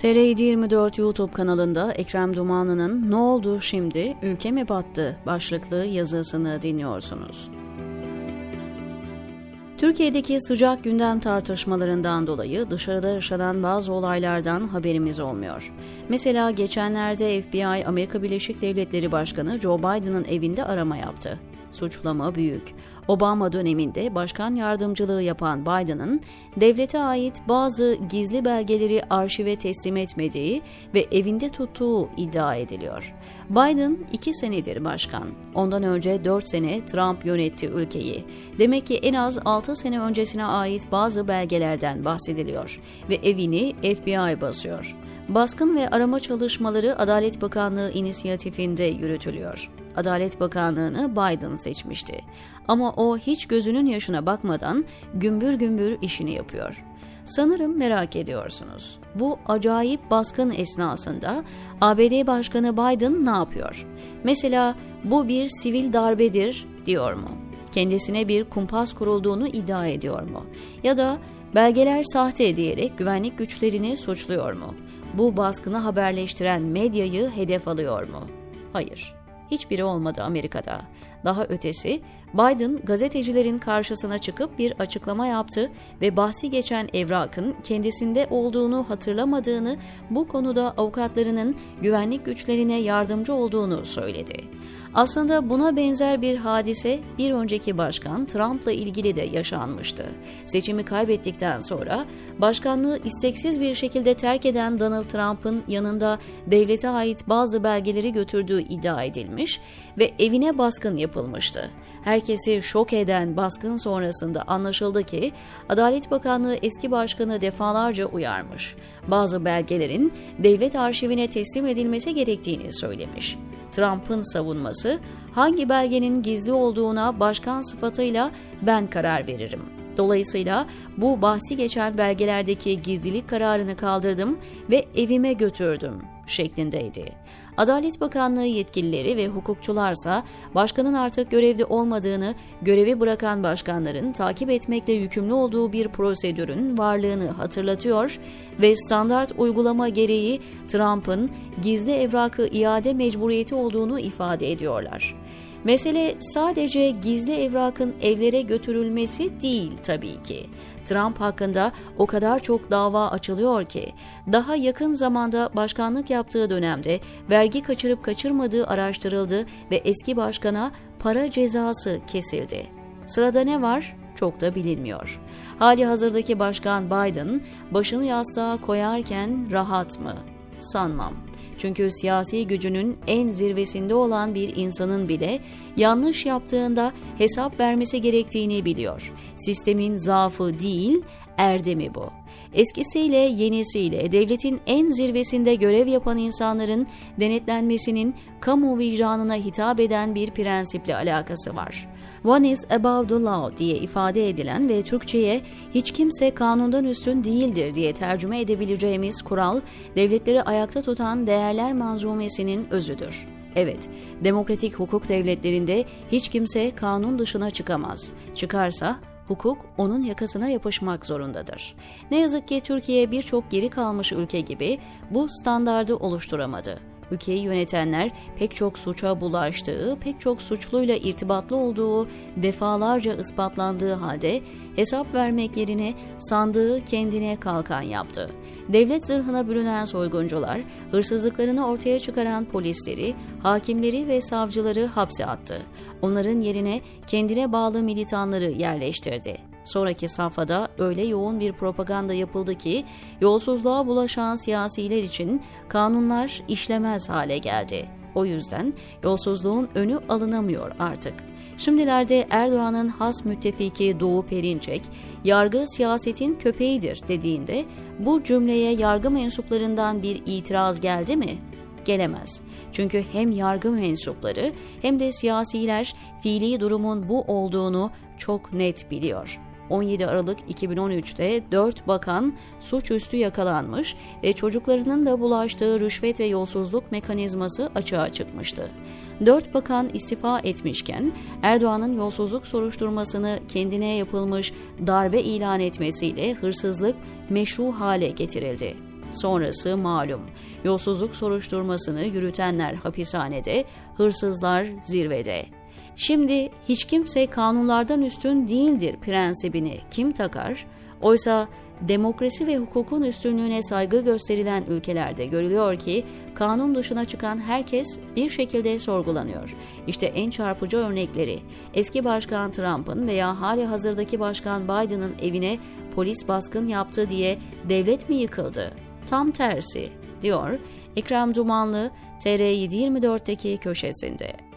TR724 YouTube kanalında Ekrem Dumanlı'nın Ne oldu şimdi ülke mi battı başlıklı yazısını dinliyorsunuz. Türkiye'deki sıcak gündem tartışmalarından dolayı dışarıda yaşanan bazı olaylardan haberimiz olmuyor. Mesela geçenlerde FBI Amerika Birleşik Devletleri Başkanı Joe Biden'ın evinde arama yaptı suçlama büyük. Obama döneminde başkan yardımcılığı yapan Biden'ın devlete ait bazı gizli belgeleri arşive teslim etmediği ve evinde tuttuğu iddia ediliyor. Biden iki senedir başkan. Ondan önce dört sene Trump yönetti ülkeyi. Demek ki en az altı sene öncesine ait bazı belgelerden bahsediliyor ve evini FBI basıyor. Baskın ve arama çalışmaları Adalet Bakanlığı inisiyatifinde yürütülüyor. Adalet Bakanlığı'nı Biden seçmişti. Ama o hiç gözünün yaşına bakmadan gümbür gümbür işini yapıyor. Sanırım merak ediyorsunuz. Bu acayip baskın esnasında ABD Başkanı Biden ne yapıyor? Mesela bu bir sivil darbedir diyor mu? Kendisine bir kumpas kurulduğunu iddia ediyor mu? Ya da belgeler sahte diyerek güvenlik güçlerini suçluyor mu? Bu baskını haberleştiren medyayı hedef alıyor mu? Hayır hiçbiri olmadı Amerika'da. Daha ötesi Biden gazetecilerin karşısına çıkıp bir açıklama yaptı ve bahsi geçen evrakın kendisinde olduğunu hatırlamadığını, bu konuda avukatlarının güvenlik güçlerine yardımcı olduğunu söyledi. Aslında buna benzer bir hadise bir önceki başkan Trump'la ilgili de yaşanmıştı. Seçimi kaybettikten sonra başkanlığı isteksiz bir şekilde terk eden Donald Trump'ın yanında devlete ait bazı belgeleri götürdüğü iddia edilmiş ve evine baskın yapılmıştı. Herkesi şok eden baskın sonrasında anlaşıldı ki Adalet Bakanlığı eski başkanı defalarca uyarmış. Bazı belgelerin devlet arşivine teslim edilmesi gerektiğini söylemiş. Trump'ın savunması hangi belgenin gizli olduğuna başkan sıfatıyla ben karar veririm. Dolayısıyla bu bahsi geçen belgelerdeki gizlilik kararını kaldırdım ve evime götürdüm şeklindeydi. Adalet Bakanlığı yetkilileri ve hukukçularsa başkanın artık görevde olmadığını, görevi bırakan başkanların takip etmekle yükümlü olduğu bir prosedürün varlığını hatırlatıyor ve standart uygulama gereği Trump'ın gizli evrakı iade mecburiyeti olduğunu ifade ediyorlar. Mesele sadece gizli evrakın evlere götürülmesi değil tabii ki. Trump hakkında o kadar çok dava açılıyor ki daha yakın zamanda başkanlık yaptığı dönemde vergi kaçırıp kaçırmadığı araştırıldı ve eski başkana para cezası kesildi. Sırada ne var? Çok da bilinmiyor. Hali hazırdaki başkan Biden başını yastığa koyarken rahat mı? Sanmam. Çünkü siyasi gücünün en zirvesinde olan bir insanın bile yanlış yaptığında hesap vermesi gerektiğini biliyor. Sistemin zaafı değil, erdemi bu. Eskisiyle yenisiyle devletin en zirvesinde görev yapan insanların denetlenmesinin kamu vicdanına hitap eden bir prensiple alakası var. One is above the law diye ifade edilen ve Türkçe'ye hiç kimse kanundan üstün değildir diye tercüme edebileceğimiz kural, devletleri ayakta tutan değerler manzumesinin özüdür. Evet, demokratik hukuk devletlerinde hiç kimse kanun dışına çıkamaz. Çıkarsa hukuk onun yakasına yapışmak zorundadır. Ne yazık ki Türkiye birçok geri kalmış ülke gibi bu standardı oluşturamadı ülkeyi yönetenler pek çok suça bulaştığı, pek çok suçluyla irtibatlı olduğu defalarca ispatlandığı halde hesap vermek yerine sandığı kendine kalkan yaptı. Devlet zırhına bürünen soyguncular, hırsızlıklarını ortaya çıkaran polisleri, hakimleri ve savcıları hapse attı. Onların yerine kendine bağlı militanları yerleştirdi. Sonraki safhada öyle yoğun bir propaganda yapıldı ki yolsuzluğa bulaşan siyasiler için kanunlar işlemez hale geldi. O yüzden yolsuzluğun önü alınamıyor artık. Şimdilerde Erdoğan'ın has müttefiki Doğu Perinçek, yargı siyasetin köpeğidir dediğinde bu cümleye yargı mensuplarından bir itiraz geldi mi? Gelemez. Çünkü hem yargı mensupları hem de siyasiler fiili durumun bu olduğunu çok net biliyor. 17 Aralık 2013'te 4 bakan suçüstü yakalanmış ve çocuklarının da bulaştığı rüşvet ve yolsuzluk mekanizması açığa çıkmıştı. 4 bakan istifa etmişken Erdoğan'ın yolsuzluk soruşturmasını kendine yapılmış darbe ilan etmesiyle hırsızlık meşru hale getirildi. Sonrası malum. Yolsuzluk soruşturmasını yürütenler hapishanede, hırsızlar zirvede. Şimdi hiç kimse kanunlardan üstün değildir prensibini kim takar? Oysa demokrasi ve hukukun üstünlüğüne saygı gösterilen ülkelerde görülüyor ki kanun dışına çıkan herkes bir şekilde sorgulanıyor. İşte en çarpıcı örnekleri eski başkan Trump'ın veya hali hazırdaki başkan Biden'ın evine polis baskın yaptı diye devlet mi yıkıldı? Tam tersi diyor Ekrem Dumanlı TR724'teki köşesinde.